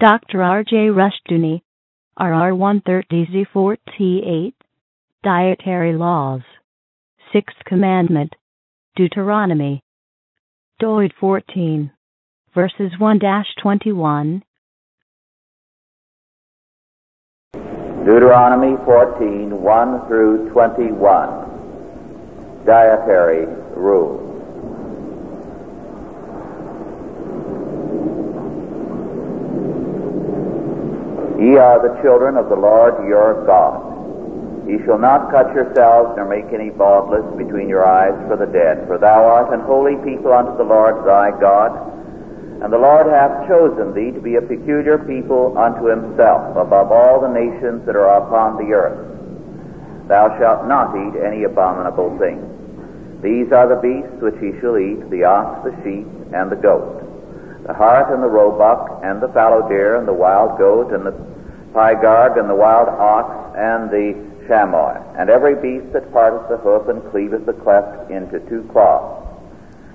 Dr. R.J. Rushdoony, RR 130Z48, Dietary Laws, Sixth Commandment, Deuteronomy, Doid 14, verses 1 21. Deuteronomy 14, 1 through 21. Dietary rules. Ye are the children of the Lord your God. Ye shall not cut yourselves nor make any baldness between your eyes for the dead, for thou art an holy people unto the Lord thy God. And the Lord hath chosen thee to be a peculiar people unto himself above all the nations that are upon the earth. Thou shalt not eat any abominable thing. These are the beasts which ye shall eat, the ox, the sheep, and the goat, the hart and the roebuck, and the fallow deer, and the wild goat, and the pygarg, and the wild ox, and the chamois, and every beast that parteth the hoof and cleaveth the cleft into two claws,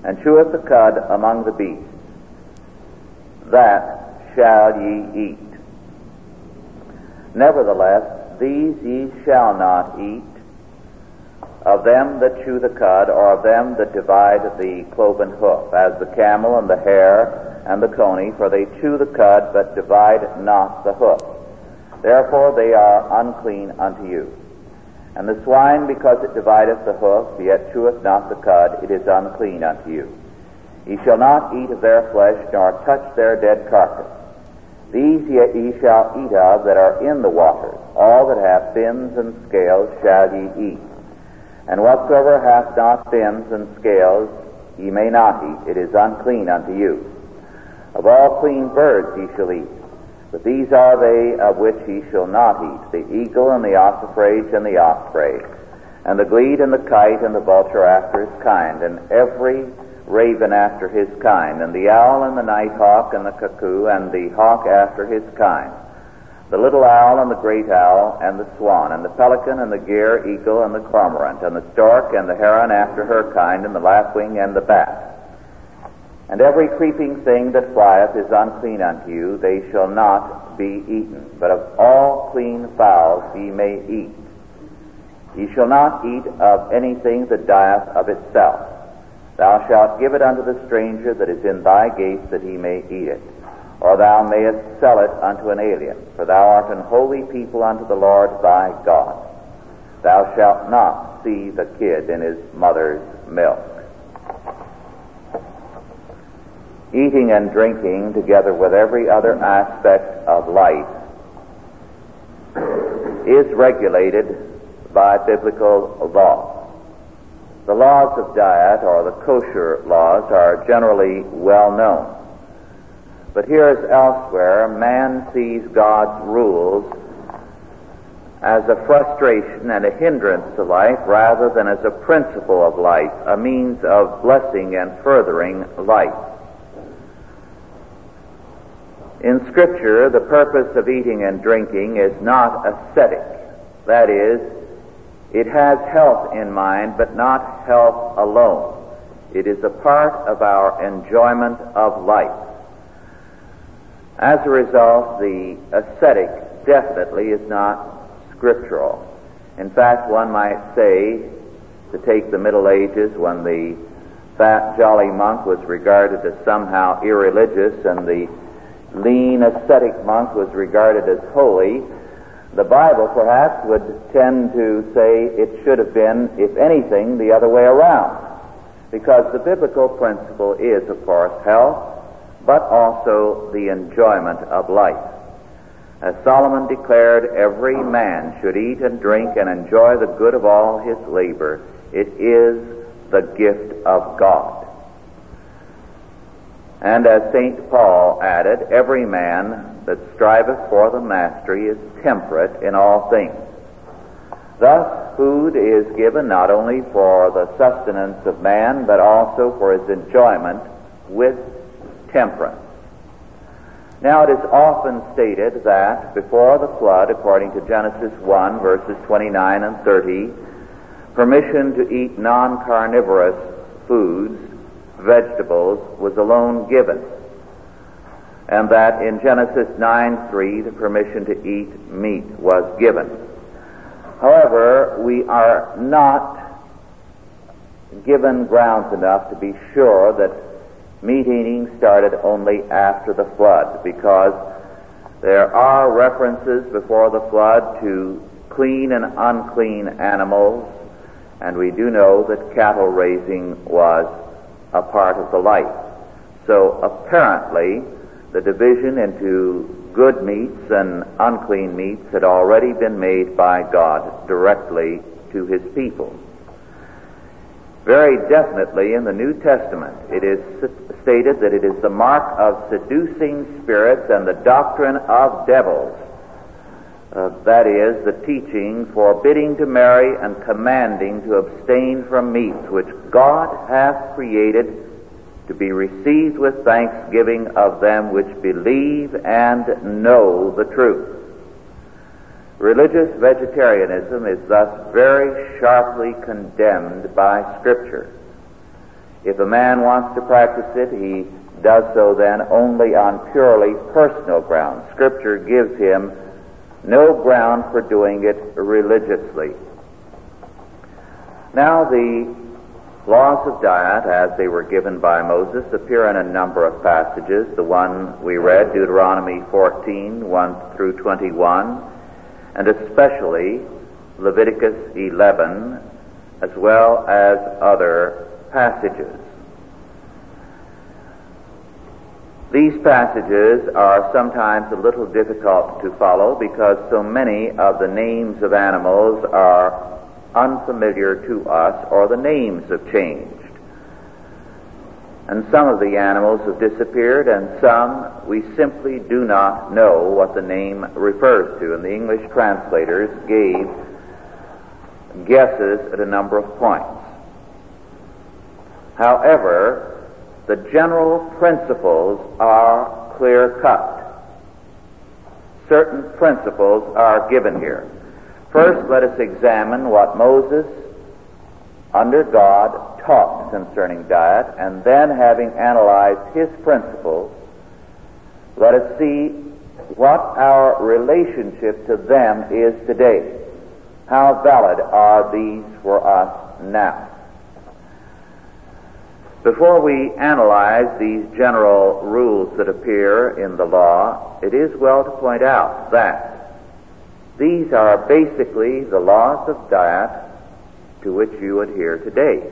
and cheweth the cud among the beasts that shall ye eat. Nevertheless, these ye shall not eat of them that chew the cud, or of them that divide the cloven hoof, as the camel and the hare and the coney, for they chew the cud, but divide not the hoof. Therefore they are unclean unto you. And the swine, because it divideth the hoof, yet cheweth not the cud, it is unclean unto you. Ye shall not eat of their flesh, nor touch their dead carcass. These ye, shall eat of that are in the waters. All that have fins and scales shall ye eat. And whatsoever hath not fins and scales ye may not eat. It is unclean unto you. Of all clean birds ye shall eat. But these are they of which ye shall not eat the eagle and the ossifrage and the osprey, and the glede and the kite and the vulture after his kind, and every raven after his kind, and the owl and the nighthawk and the cuckoo, and the hawk after his kind, the little owl and the great owl, and the swan, and the pelican and the gier, eagle and the cormorant, and the stork and the heron after her kind, and the lapwing and the bat. And every creeping thing that flieth is unclean unto you, they shall not be eaten. But of all clean fowls ye may eat. Ye shall not eat of anything that dieth of itself. Thou shalt give it unto the stranger that is in thy gates, that he may eat it. Or thou mayest sell it unto an alien, for thou art an holy people unto the Lord thy God. Thou shalt not see the kid in his mother's milk. Eating and drinking, together with every other aspect of life, is regulated by biblical law. The laws of diet, or the kosher laws, are generally well known. But here as elsewhere, man sees God's rules as a frustration and a hindrance to life rather than as a principle of life, a means of blessing and furthering life. In Scripture, the purpose of eating and drinking is not ascetic. That is, it has health in mind, but not health alone. It is a part of our enjoyment of life. As a result, the ascetic definitely is not scriptural. In fact, one might say, to take the Middle Ages when the fat, jolly monk was regarded as somehow irreligious and the lean, ascetic monk was regarded as holy, the Bible perhaps would tend to say it should have been, if anything, the other way around. Because the biblical principle is, of course, health, but also the enjoyment of life. As Solomon declared, every man should eat and drink and enjoy the good of all his labor. It is the gift of God. And as St. Paul added, every man that striveth for the mastery is temperate in all things. Thus, food is given not only for the sustenance of man, but also for his enjoyment with temperance. Now, it is often stated that before the flood, according to Genesis 1, verses 29 and 30, permission to eat non carnivorous foods, vegetables, was alone given. and that in Genesis 9:3 the permission to eat meat was given. However, we are not given grounds enough to be sure that meat eating started only after the flood because there are references before the flood to clean and unclean animals, and we do know that cattle raising was a part of the life. So apparently, the division into good meats and unclean meats had already been made by God directly to his people. Very definitely in the New Testament, it is stated that it is the mark of seducing spirits and the doctrine of devils. Uh, that is, the teaching forbidding to marry and commanding to abstain from meats which God hath created to be received with thanksgiving of them which believe and know the truth. Religious vegetarianism is thus very sharply condemned by Scripture. If a man wants to practice it, he does so then only on purely personal grounds. Scripture gives him no ground for doing it religiously. Now, the Laws of diet, as they were given by Moses, appear in a number of passages. The one we read, Deuteronomy 14, 1 through 21, and especially Leviticus 11, as well as other passages. These passages are sometimes a little difficult to follow because so many of the names of animals are unfamiliar to us or the names have changed. And some of the animals have disappeared and some we simply do not know what the name refers to. And the English translators gave guesses at a number of points. However, the general principles are clear cut. Certain principles are given here. First, let us examine what Moses, under God, taught concerning diet, and then, having analyzed his principles, let us see what our relationship to them is today. How valid are these for us now? Before we analyze these general rules that appear in the law, it is well to point out that these are basically the laws of diet to which you adhere today,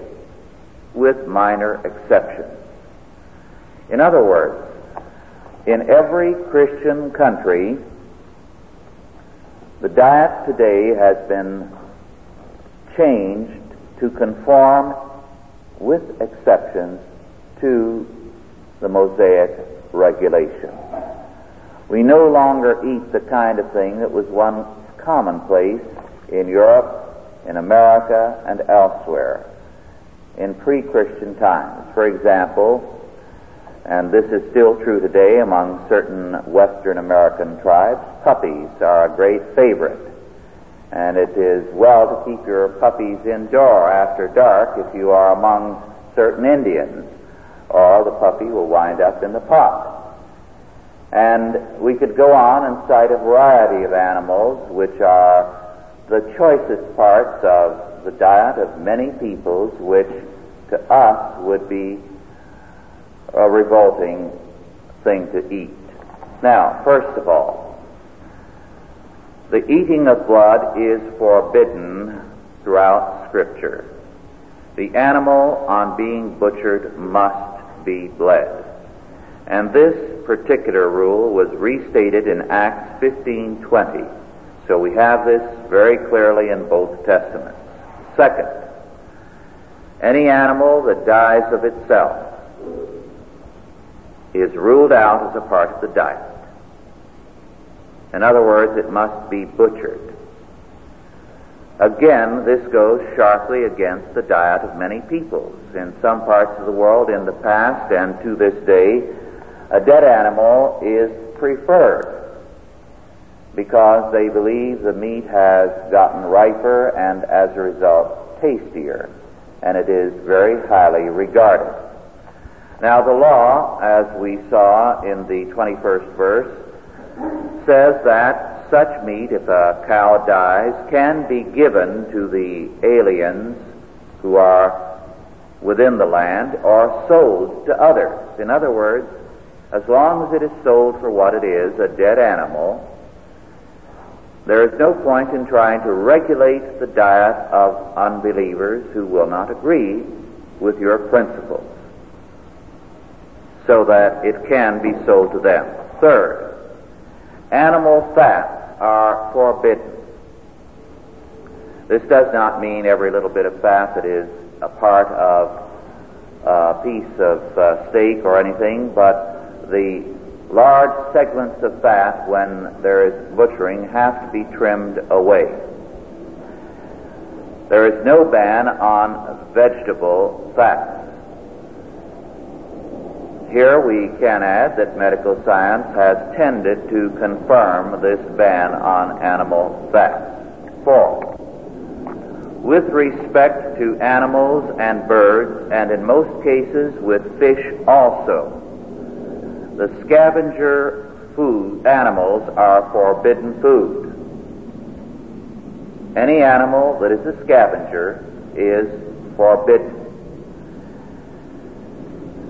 with minor exceptions. In other words, in every Christian country, the diet today has been changed to conform, with exceptions, to the Mosaic regulation. We no longer eat the kind of thing that was once commonplace in Europe, in America, and elsewhere in pre-Christian times. For example, and this is still true today among certain Western American tribes, puppies are a great favorite. And it is well to keep your puppies indoor after dark if you are among certain Indians, or the puppy will wind up in the pot. And we could go on and cite a variety of animals which are the choicest parts of the diet of many peoples, which to us would be a revolting thing to eat. Now, first of all, the eating of blood is forbidden throughout Scripture. The animal, on being butchered, must be bled. And this particular rule was restated in Acts 15:20. So we have this very clearly in both testaments. Second, any animal that dies of itself is ruled out as a part of the diet. In other words, it must be butchered. Again, this goes sharply against the diet of many peoples. In some parts of the world in the past and to this day, a dead animal is preferred because they believe the meat has gotten riper and as a result tastier, and it is very highly regarded. Now, the law, as we saw in the 21st verse, says that such meat, if a cow dies, can be given to the aliens who are within the land or sold to others. In other words, as long as it is sold for what it is, a dead animal, there is no point in trying to regulate the diet of unbelievers who will not agree with your principles so that it can be sold to them. Third, animal fats are forbidden. This does not mean every little bit of fat that is a part of a piece of uh, steak or anything, but the large segments of fat, when there is butchering, have to be trimmed away. There is no ban on vegetable fats. Here we can add that medical science has tended to confirm this ban on animal fat. Four, with respect to animals and birds, and in most cases with fish also, the scavenger food animals are forbidden food. Any animal that is a scavenger is forbidden.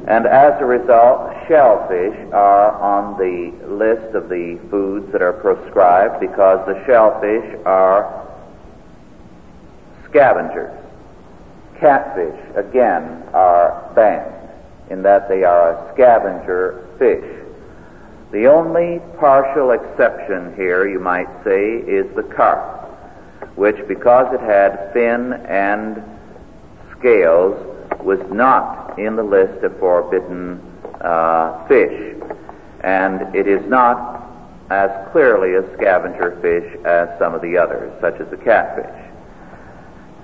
And as a result, shellfish are on the list of the foods that are proscribed because the shellfish are scavengers. Catfish, again, are banned in that they are a scavenger fish. The only partial exception here, you might say, is the carp, which, because it had fin and scales, was not in the list of forbidden uh, fish, and it is not as clearly a scavenger fish as some of the others, such as the catfish.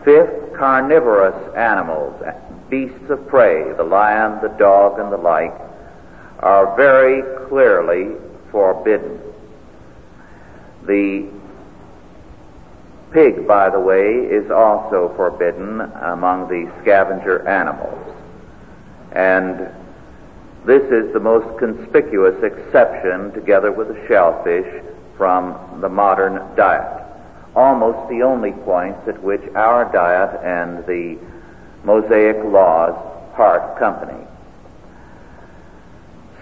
Fifth, carnivorous animals, beasts of prey, the lion, the dog, and the like, are very clearly forbidden. The pig, by the way, is also forbidden among the scavenger animals. And this is the most conspicuous exception, together with the shellfish, from the modern diet. Almost the only points at which our diet and the Mosaic laws part company.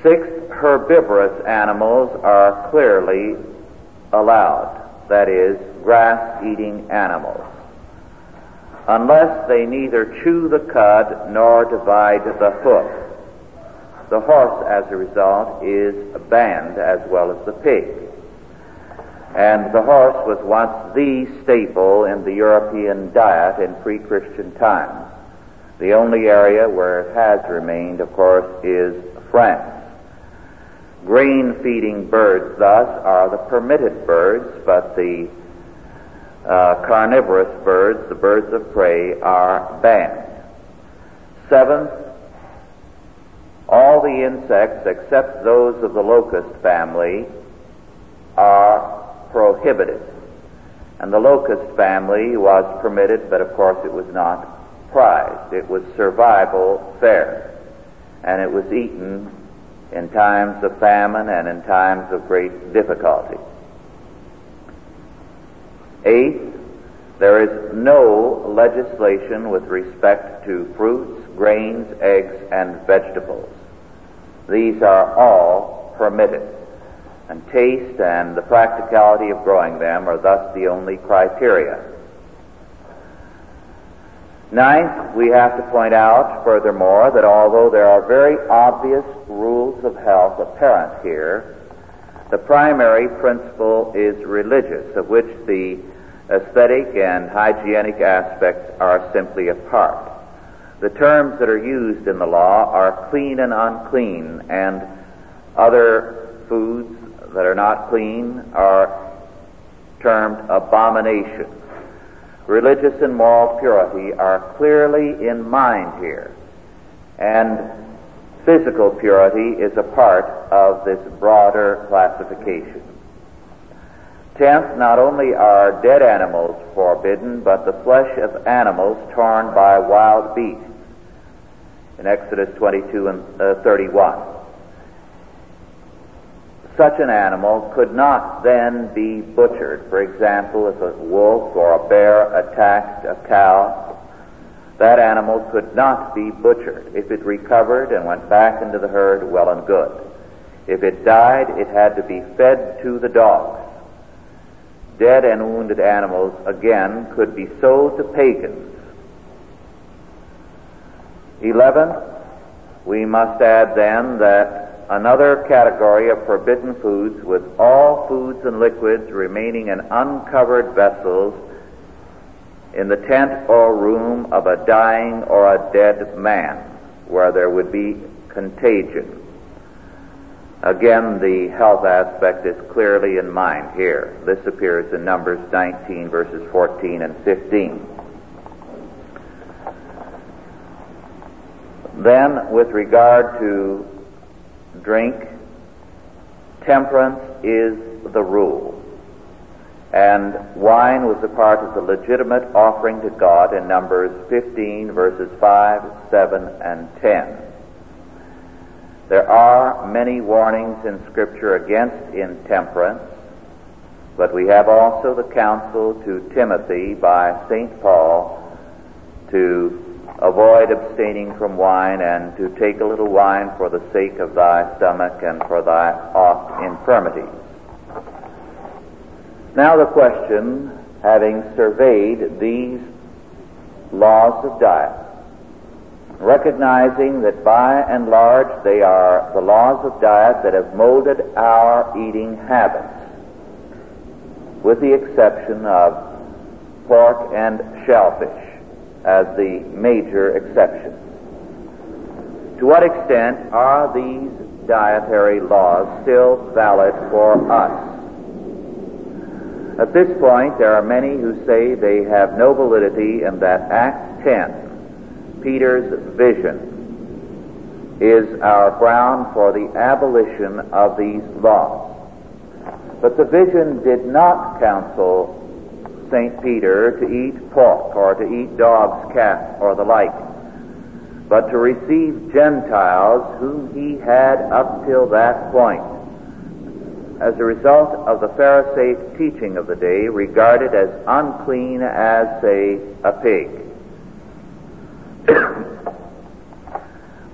Six herbivorous animals are clearly allowed, that is, grass eating animals unless they neither chew the cud nor divide the hoof. The horse, as a result, is banned as well as the pig. And the horse was once the staple in the European diet in pre Christian times. The only area where it has remained, of course, is France. Grain feeding birds, thus, are the permitted birds, but the uh, carnivorous birds, the birds of prey, are banned. Seventh, all the insects except those of the locust family are prohibited. And the locust family was permitted, but of course it was not prized. It was survival fare. And it was eaten in times of famine and in times of great difficulty. Eighth, there is no legislation with respect to fruits, grains, eggs, and vegetables. These are all permitted, and taste and the practicality of growing them are thus the only criteria. Ninth, we have to point out furthermore that although there are very obvious rules of health apparent here, the primary principle is religious, of which the aesthetic and hygienic aspects are simply a part. The terms that are used in the law are clean and unclean, and other foods that are not clean are termed abominations. Religious and moral purity are clearly in mind here, and physical purity is a part of this broader classification. Tenth, not only are dead animals forbidden, but the flesh of animals torn by wild beasts. in Exodus 22 and uh, 31. Such an animal could not then be butchered. For example, if a wolf or a bear attacked a cow, that animal could not be butchered. If it recovered and went back into the herd, well and good. If it died, it had to be fed to the dogs. Dead and wounded animals, again, could be sold to pagans. Eleven, we must add then that another category of forbidden foods with all foods and liquids remaining in uncovered vessels in the tent or room of a dying or a dead man where there would be contagion. Again, the health aspect is clearly in mind here. This appears in Numbers 19 verses 14 and 15. Then, with regard to drink, temperance is the rule. And wine was a part of the legitimate offering to God in Numbers 15 verses 5, 7, and 10. There are many warnings in Scripture against intemperance, but we have also the counsel to Timothy by St. Paul to avoid abstaining from wine and to take a little wine for the sake of thy stomach and for thy oft infirmities. Now the question, having surveyed these laws of diet, recognizing that by and large they are the laws of diet that have molded our eating habits, with the exception of pork and shellfish as the major exceptions. To what extent are these dietary laws still valid for us? At this point, there are many who say they have no validity and that Acts 10 Peter's vision is our ground for the abolition of these laws. But the vision did not counsel St. Peter to eat pork or to eat dog's cats or the like, but to receive Gentiles whom he had up till that point, as a result of the Pharisaic teaching of the day, regarded as unclean as, say, a pig.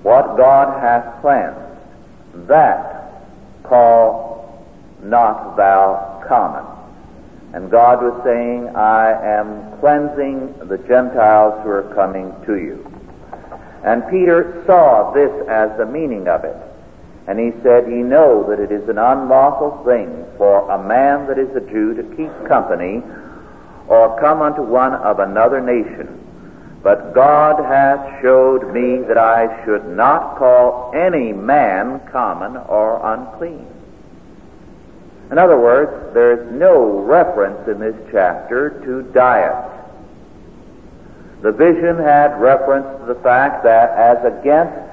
what God hath cleansed, that call not thou common. And God was saying, I am cleansing the Gentiles who are coming to you. And Peter saw this as the meaning of it. And he said, Ye know that it is an unlawful thing for a man that is a Jew to keep company or come unto one of another nation but God hath showed me that I should not call any man common or unclean. In other words, there is no reference in this chapter to diet. The vision had reference to the fact that as against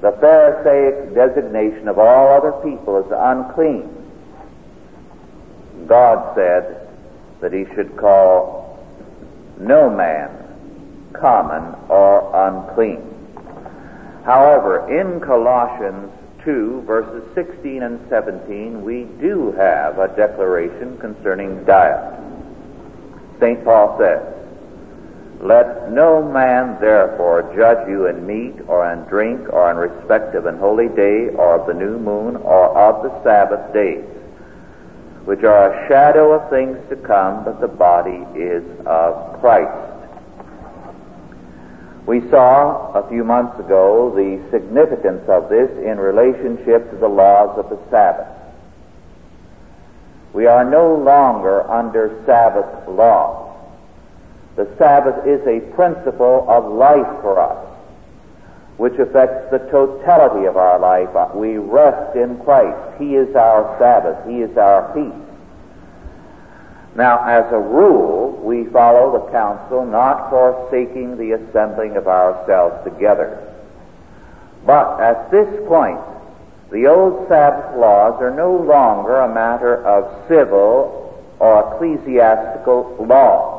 the Pharisaic designation of all other people as unclean, God said that he should call no man common or unclean. However, in Colossians 2, verses 16 and 17, we do have a declaration concerning diet. St. Paul says, Let no man therefore judge you in meat or in drink or in respect of an holy day or of the new moon or of the Sabbath days, which are a shadow of things to come, but the body is of Christ. We saw a few months ago the significance of this in relationship to the laws of the Sabbath. We are no longer under Sabbath law. The Sabbath is a principle of life for us, which affects the totality of our life. We rest in Christ. He is our Sabbath. He is our peace. Now, as a rule, we follow the counsel not forsaking the assembling of ourselves together. But at this point, the old Sabbath laws are no longer a matter of civil or ecclesiastical law.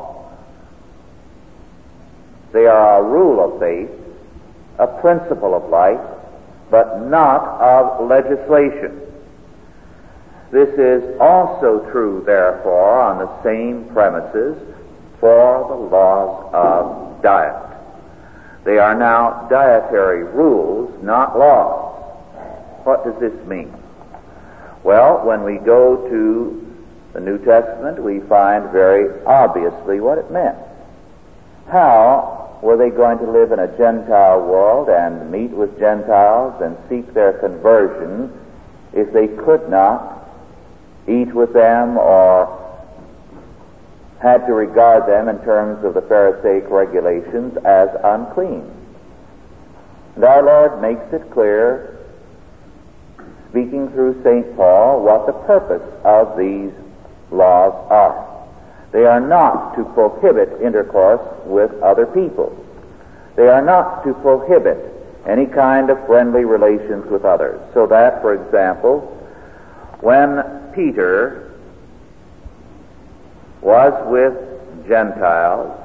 They are a rule of faith a principle of life, but not of legislation. This is also true, therefore, on the same premises for the laws of diet. They are now dietary rules, not laws. What does this mean? Well, when we go to the New Testament, we find very obviously what it meant. How were they going to live in a Gentile world and meet with Gentiles and seek their conversion if they could not eat with them or had to regard them in terms of the Pharisaic regulations as unclean? And our Lord makes it clear, speaking through St. Paul, what the purpose of these laws are. They are not to prohibit intercourse with other people. They are not to prohibit any kind of friendly relations with others. So that, for example, when Peter was with Gentiles,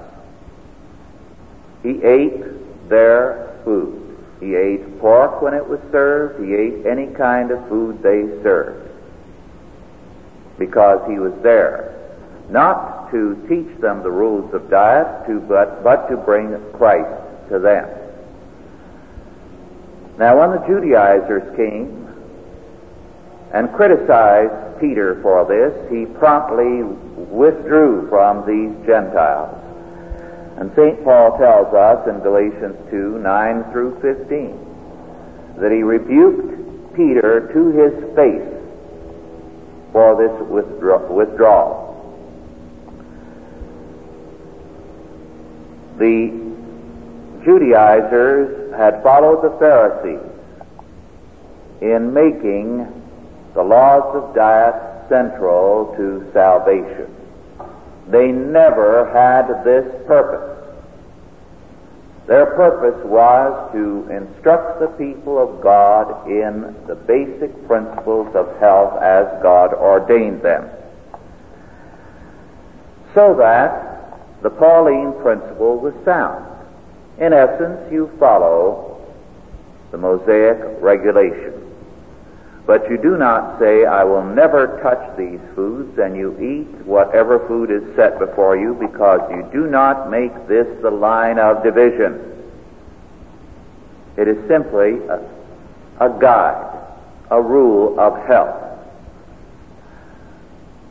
he ate their food. He ate pork when it was served. He ate any kind of food they served because he was there. Not to teach them the rules of diet, to, but, but to bring Christ to them. Now, when the Judaizers came and criticized Peter for this, he promptly withdrew from these Gentiles. And St. Paul tells us in Galatians 2 9 through 15 that he rebuked Peter to his face for this withdrawal. The Judaizers had followed the Pharisees in making the laws of diet central to salvation. They never had this purpose. Their purpose was to instruct the people of God in the basic principles of health as God ordained them. So that the Pauline principle was sound. In essence, you follow the Mosaic regulation. But you do not say, I will never touch these foods, and you eat whatever food is set before you because you do not make this the line of division. It is simply a, a guide, a rule of health.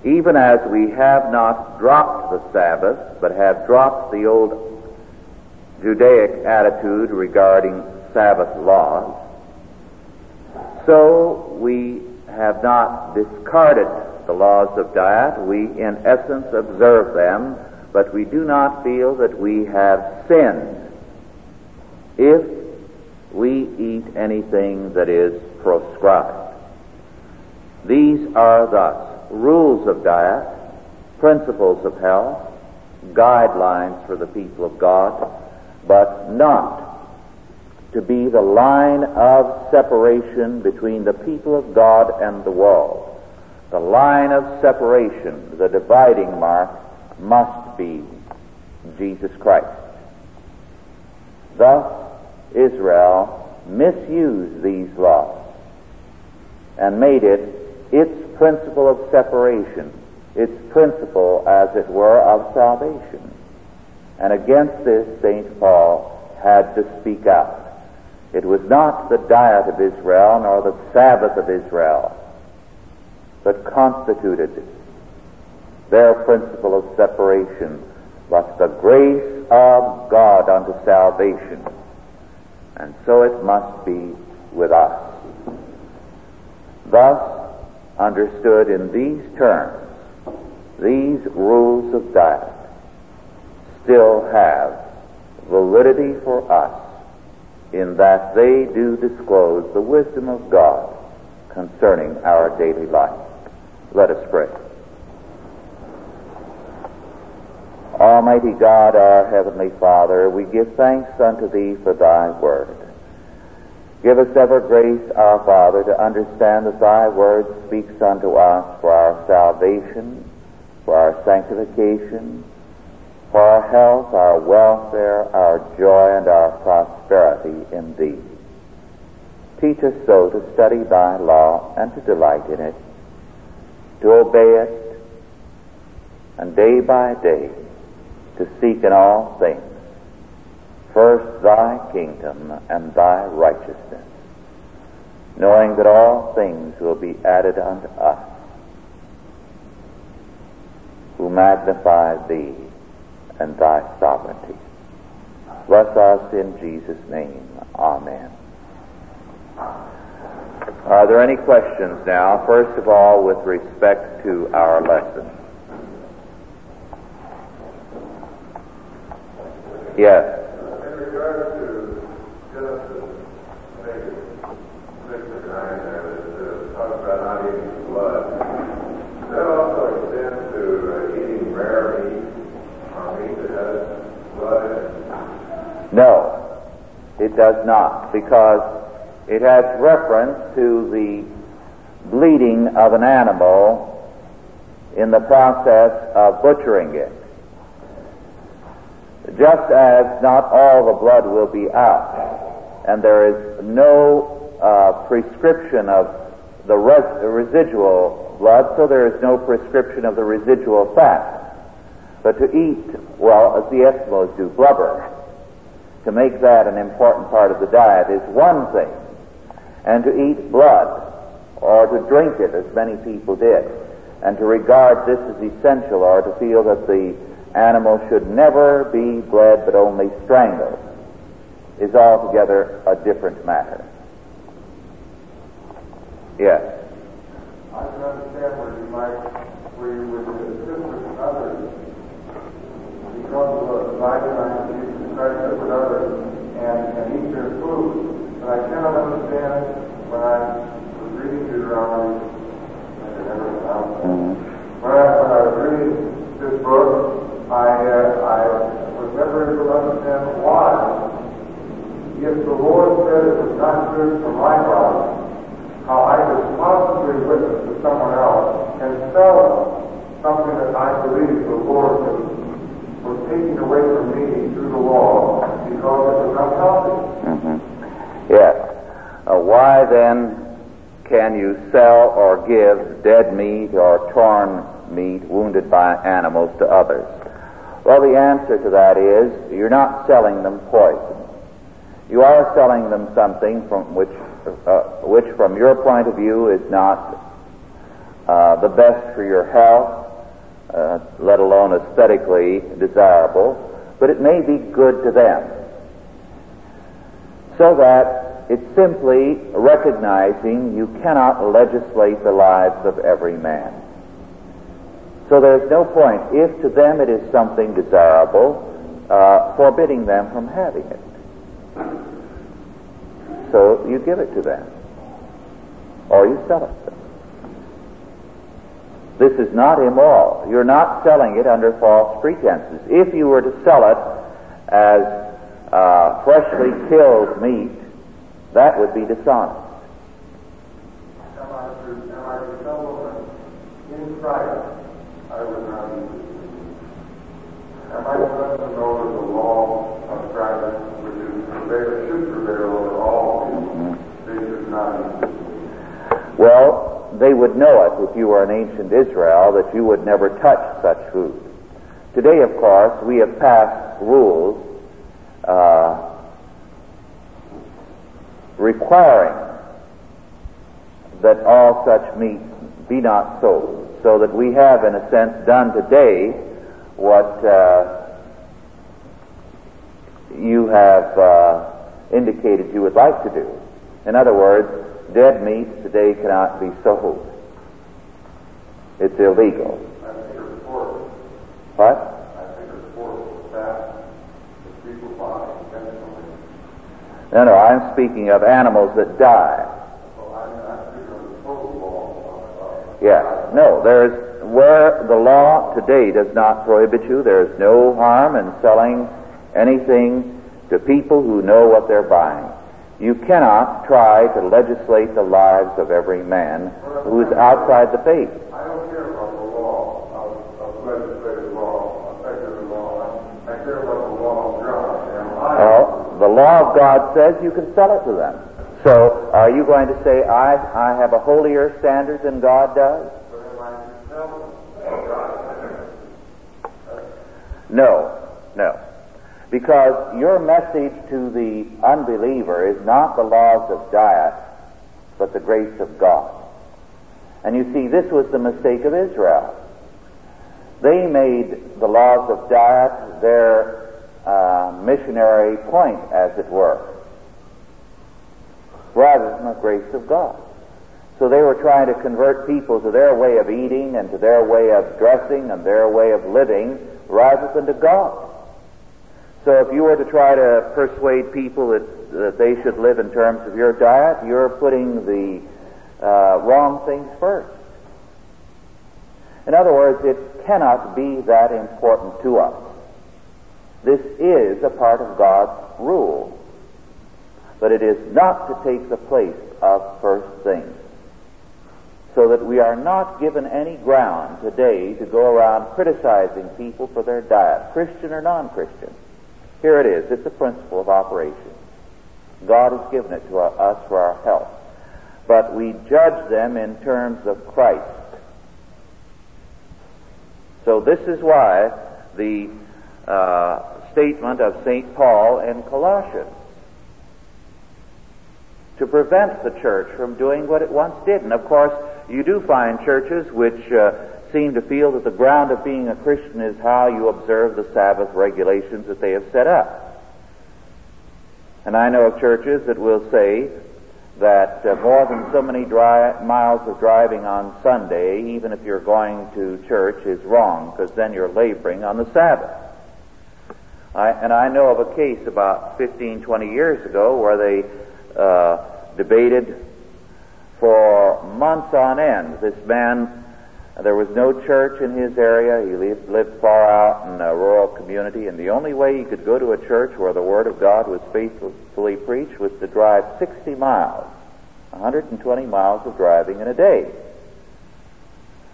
Even as we have not dropped the Sabbath, but have dropped the old Judaic attitude regarding Sabbath laws, so we have not discarded the laws of diet. We, in essence, observe them, but we do not feel that we have sinned if we eat anything that is proscribed. These are thus rules of diet, principles of health, guidelines for the people of God, but not to be the line of separation between the people of God and the world. The line of separation, the dividing mark, must be Jesus Christ. Thus, Israel misused these laws and made it its principle of separation, its principle, as it were, of salvation. And against this, St. Paul had to speak out. It was not the diet of Israel nor the Sabbath of Israel that constituted their principle of separation, but the grace of God unto salvation. And so it must be with us. Thus, understood in these terms, these rules of diet still have validity for us in that they do disclose the wisdom of God concerning our daily life. Let us pray. Almighty God, our Heavenly Father, we give thanks unto Thee for Thy Word. Give us ever grace, our Father, to understand that Thy Word speaks unto us for our salvation, for our sanctification, for our health, our welfare, our joy, and our prosperity in Thee. Teach us so to study Thy law and to delight in it, to obey it, and day by day to seek in all things first Thy kingdom and Thy righteousness, knowing that all things will be added unto us who magnify Thee and Thy sovereignty. Bless us in Jesus' name. Amen. Are there any questions now? First of all, with respect to our lesson. Yes. No, it does not, because it has reference to the bleeding of an animal in the process of butchering it. Just as not all the blood will be out, and there is no uh, prescription of the, res- residual blood, so there is no prescription of the residual fat. But to eat, well, as the Eskimos do, blubber, to make that an important part of the diet is one thing. And to eat blood, or to drink it, as many people did, and to regard this as essential, or to feel that the animal should never be bled but only strangled, is altogether a different matter. Yes. I can understand where you might, where you would assist with others because of the you try to sit with others and, and eat their food. But I cannot understand when I was reading Deuteronomy, I can never pronounce it. Mhm. When I, when I was reading this book, I, uh, I was never able to understand why, if the Lord said it was not good for my body, how I could possibly witness to someone else and sell something that I believe the Lord was, was taking away from me through the law because it was unhealthy. Mhm. Yes. Uh, why then can you sell or give dead meat or torn meat wounded by animals to others? Well, the answer to that is you're not selling them poison. You are selling them something from which, uh, which from your point of view is not uh, the best for your health, uh, let alone aesthetically desirable, but it may be good to them so that it's simply recognizing you cannot legislate the lives of every man. So there's no point, if to them it is something desirable, uh, forbidding them from having it. So you give it to them, or you sell it to them. This is not immoral. You're not selling it under false pretenses. If you were to sell it as uh, freshly killed meat, that would be dishonest. Am I to, I them in Christ I would not know the law of which is over all they not? Well, they would know it if you were an ancient Israel that you would never touch such food. Today, of course, we have passed rules uh, requiring that all such meat be not sold, so that we have, in a sense, done today what uh, you have uh, indicated you would like to do. In other words, dead meat today cannot be sold. It's illegal. I think it's pork. What? I think it's pork. That that people buy intentionally. No, no, I'm speaking of animals that die. Yes. No, there's where the law today does not prohibit you, there's no harm in selling anything to people who know what they're buying. You cannot try to legislate the lives of every man who is outside the faith. I don't care about the law of, of legislative law, secular law. I care about the law of God. Well, the law of God says you can sell it to them. So are you going to say, I, I have a holier standard than God does? No, no. Because your message to the unbeliever is not the laws of diet, but the grace of God. And you see, this was the mistake of Israel. They made the laws of diet their uh, missionary point, as it were, rather than the grace of God. So they were trying to convert people to their way of eating and to their way of dressing and their way of living rather than to God. So if you were to try to persuade people that, that they should live in terms of your diet, you're putting the uh, wrong things first. In other words, it cannot be that important to us. This is a part of God's rule, but it is not to take the place of first things so that we are not given any ground today to go around criticizing people for their diet, Christian or non Christian. Here it is. It's a principle of operation. God has given it to us for our health. But we judge them in terms of Christ. So this is why the uh, statement of St. Paul in Colossians to prevent the church from doing what it once did. And of course, you do find churches which uh, seem to feel that the ground of being a Christian is how you observe the Sabbath regulations that they have set up. And I know of churches that will say that uh, more than so many dry, miles of driving on Sunday, even if you're going to church, is wrong because then you're laboring on the Sabbath. I, and I know of a case about 15, 20 years ago where they Uh, debated for months on end. This man, uh, there was no church in his area. He lived, lived far out in a rural community, and the only way he could go to a church where the Word of God was faithfully preached was to drive 60 miles, 120 miles of driving in a day.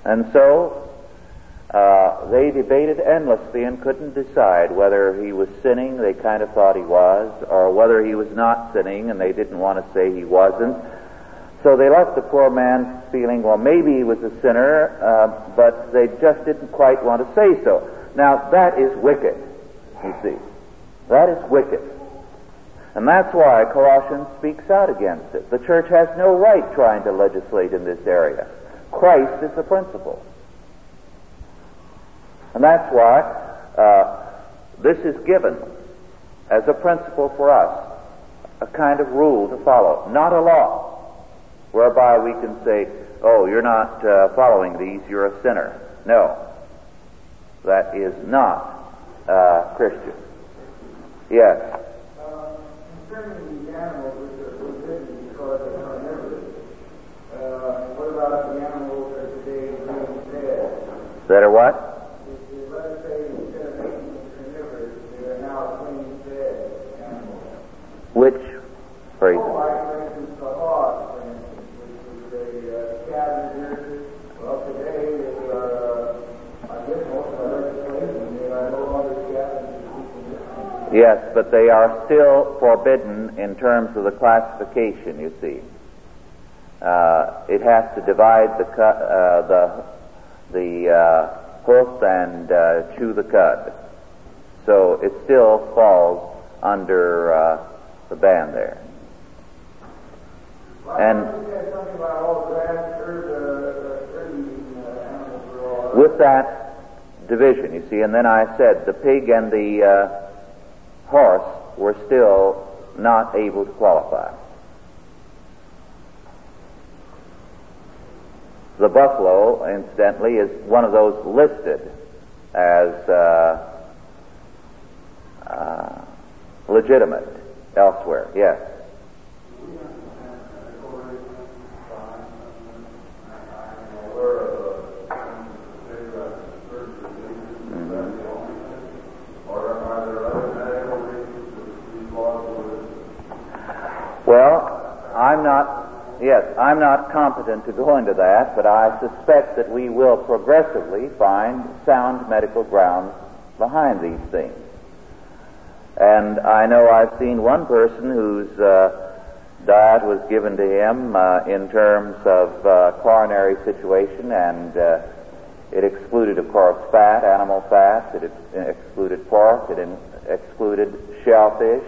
And so uh, they debated endlessly and couldn't decide whether he was sinning, they kind of thought he was, or whether he was not sinning and they didn't want to say he wasn't. So they left the poor man feeling, well, maybe he was a sinner, uh, but they just didn't quite want to say so. Now, that is wicked, you see. That is wicked. And that's why Colossians speaks out against it. The church has no right trying to legislate in this area. Christ is the principle. And that's why uh, this is given as a principle for us, a kind of rule to follow, not a law whereby we can say, oh, you're not uh, following these, you're a sinner. No. That is not uh, Christian. Yes. Uh, concerning the longer scavengers. Yes, but they are still forbidden in terms of the classification, you see. Uh, it has to divide the, cu- uh, the, the uh, hoof and uh, chew the cud. So it still falls under uh, the band there. And with that division, you see, and then I said the pig and the uh, horse were still not able to qualify. The buffalo, incidentally, is one of those listed as uh, uh, legitimate elsewhere. Yes. Mm-hmm. Well, I'm not, yes, I'm not competent to go into that, but I suspect that we will progressively find sound medical grounds behind these things. And I know I've seen one person whose uh, diet was given to him uh, in terms of uh, coronary situation, and uh, it excluded, of course, fat, animal fat. It excluded pork. It excluded shellfish,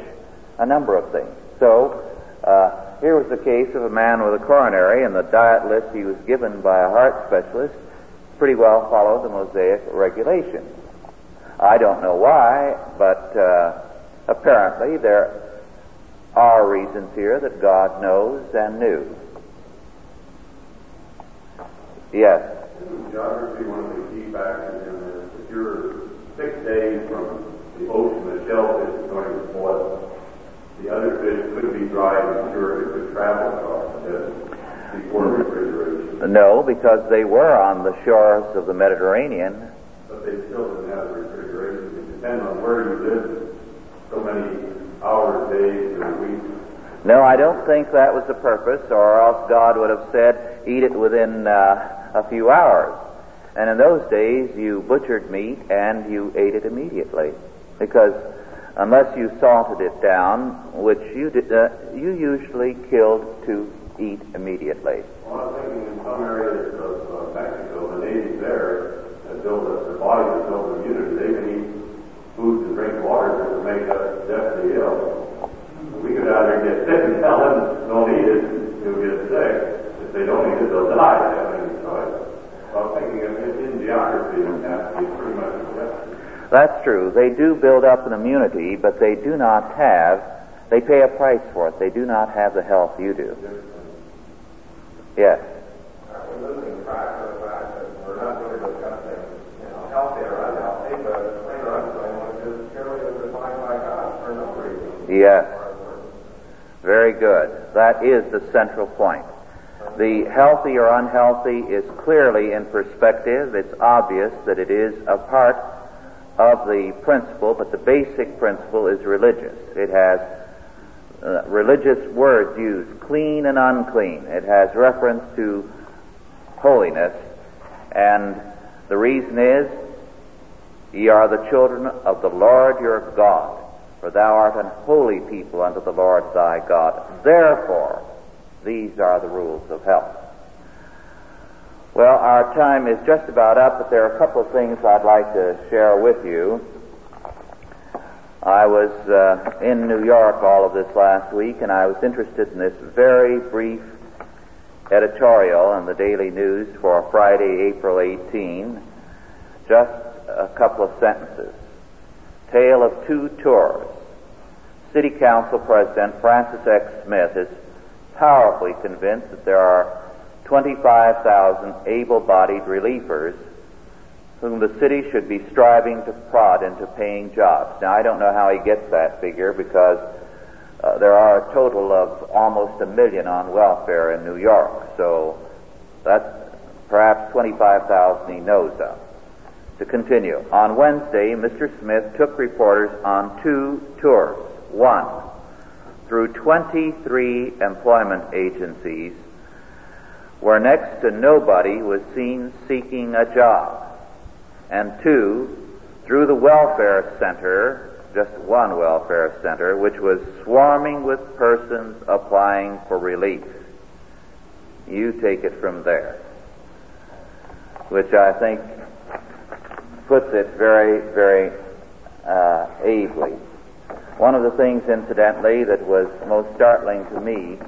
a number of things. So uh, here was the case of a man with a coronary, and the diet list he was given by a heart specialist pretty well followed the Mosaic regulation. I don't know why, but uh, apparently there are reasons here that God knows and knew. Yes. Isn't geography one of the key factors in this? If you're six days from the ocean, the shellfish is going to spoil. The other fish could be dry and cured. It could travel across before refrigeration. No, because they were on the shores of the Mediterranean. But they still didn't have refrigeration. It depends on where you live. So many hours, days, or weeks. No, I don't think that was the purpose, or else God would have said, eat it within uh, a few hours. And in those days, you butchered meat and you ate it immediately. Because unless you salted it down, which you did, uh, you usually killed to eat immediately. Well, I was thinking in some areas of uh, Mexico, the natives there have built up their bodies have built immunity. They can eat foods and drink water that will make us deathly ill. We could either get sick and tell them don't eat it, you'll get sick. If they don't eat it, they'll die. They have any choice. So I'm thinking of in, in geography, it has to be pretty much accepted. That's true. They do build up an immunity, but they do not have, they pay a price for it. They do not have the health you do. Yes. Yes. Very good. That is the central point. The healthy or unhealthy is clearly in perspective. It's obvious that it is a part of the principle, but the basic principle is religious. It has uh, religious words used, clean and unclean. It has reference to holiness. And the reason is, ye are the children of the Lord your God, for thou art an holy people unto the Lord thy God. Therefore, these are the rules of health. Well, our time is just about up, but there are a couple of things I'd like to share with you. I was uh, in New York all of this last week, and I was interested in this very brief editorial in the Daily News for Friday, April 18. Just a couple of sentences. Tale of two tours. City Council President Francis X. Smith is powerfully convinced that there are 25,000 able-bodied relievers whom the city should be striving to prod into paying jobs. Now, I don't know how he gets that figure because uh, there are a total of almost a million on welfare in New York, so that's perhaps 25,000 he knows of. To continue, on Wednesday, Mr. Smith took reporters on two tours. One, through 23 employment agencies where next to nobody was seen seeking a job. And two, through the welfare center, just one welfare center, which was swarming with persons applying for relief. You take it from there. Which I think puts it very, very uh, ably. One of the things, incidentally, that was most startling to me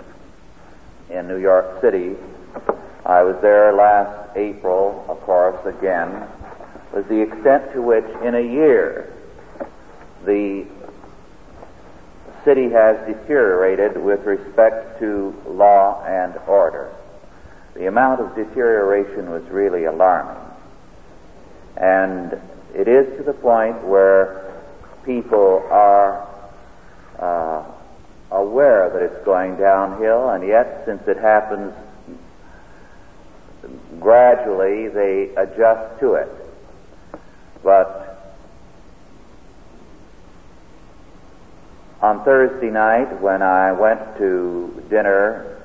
in New York City, I was there last April, of course, again, was the extent to which in a year the city has deteriorated with respect to law and order. The amount of deterioration was really alarming. And it is to the point where people are uh, aware that it's going downhill, and yet, since it happens gradually, they adjust to it. But on Thursday night, when I went to dinner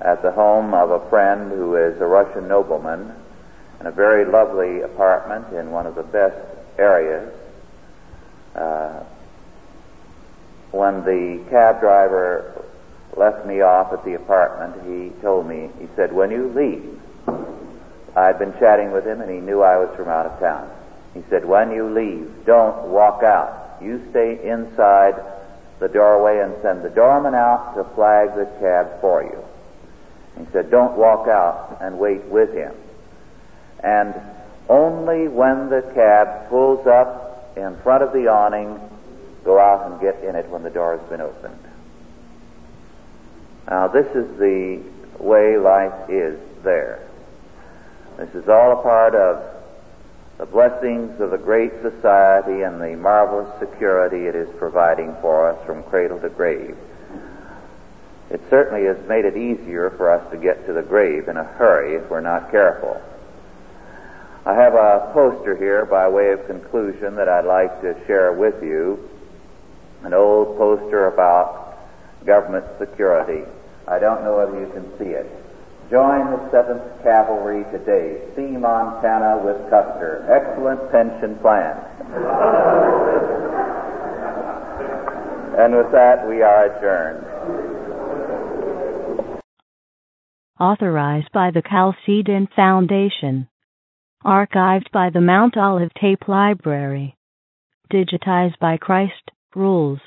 at the home of a friend who is a Russian nobleman in a very lovely apartment in one of the best areas, uh, when the cab driver left me off at the apartment, he told me, he said, when you leave, I'd been chatting with him and he knew I was from out of town. He said, when you leave, don't walk out. You stay inside the doorway and send the doorman out to flag the cab for you. He said, don't walk out and wait with him. And only when the cab pulls up in front of the awning, go out and get in it when the door has been opened. Now, this is the way life is there. This is all a part of the blessings of the great society and the marvelous security it is providing for us from cradle to grave. It certainly has made it easier for us to get to the grave in a hurry if we're not careful. I have a poster here by way of conclusion that I'd like to share with you. An old poster about government security. I don't know whether you can see it. Join the 7th Cavalry today. See Montana with Custer. Excellent pension plan. and with that, we are adjourned. Authorized by the Chalcedon Foundation. Archived by the Mount Olive Tape Library. Digitized by Christ Rules.com.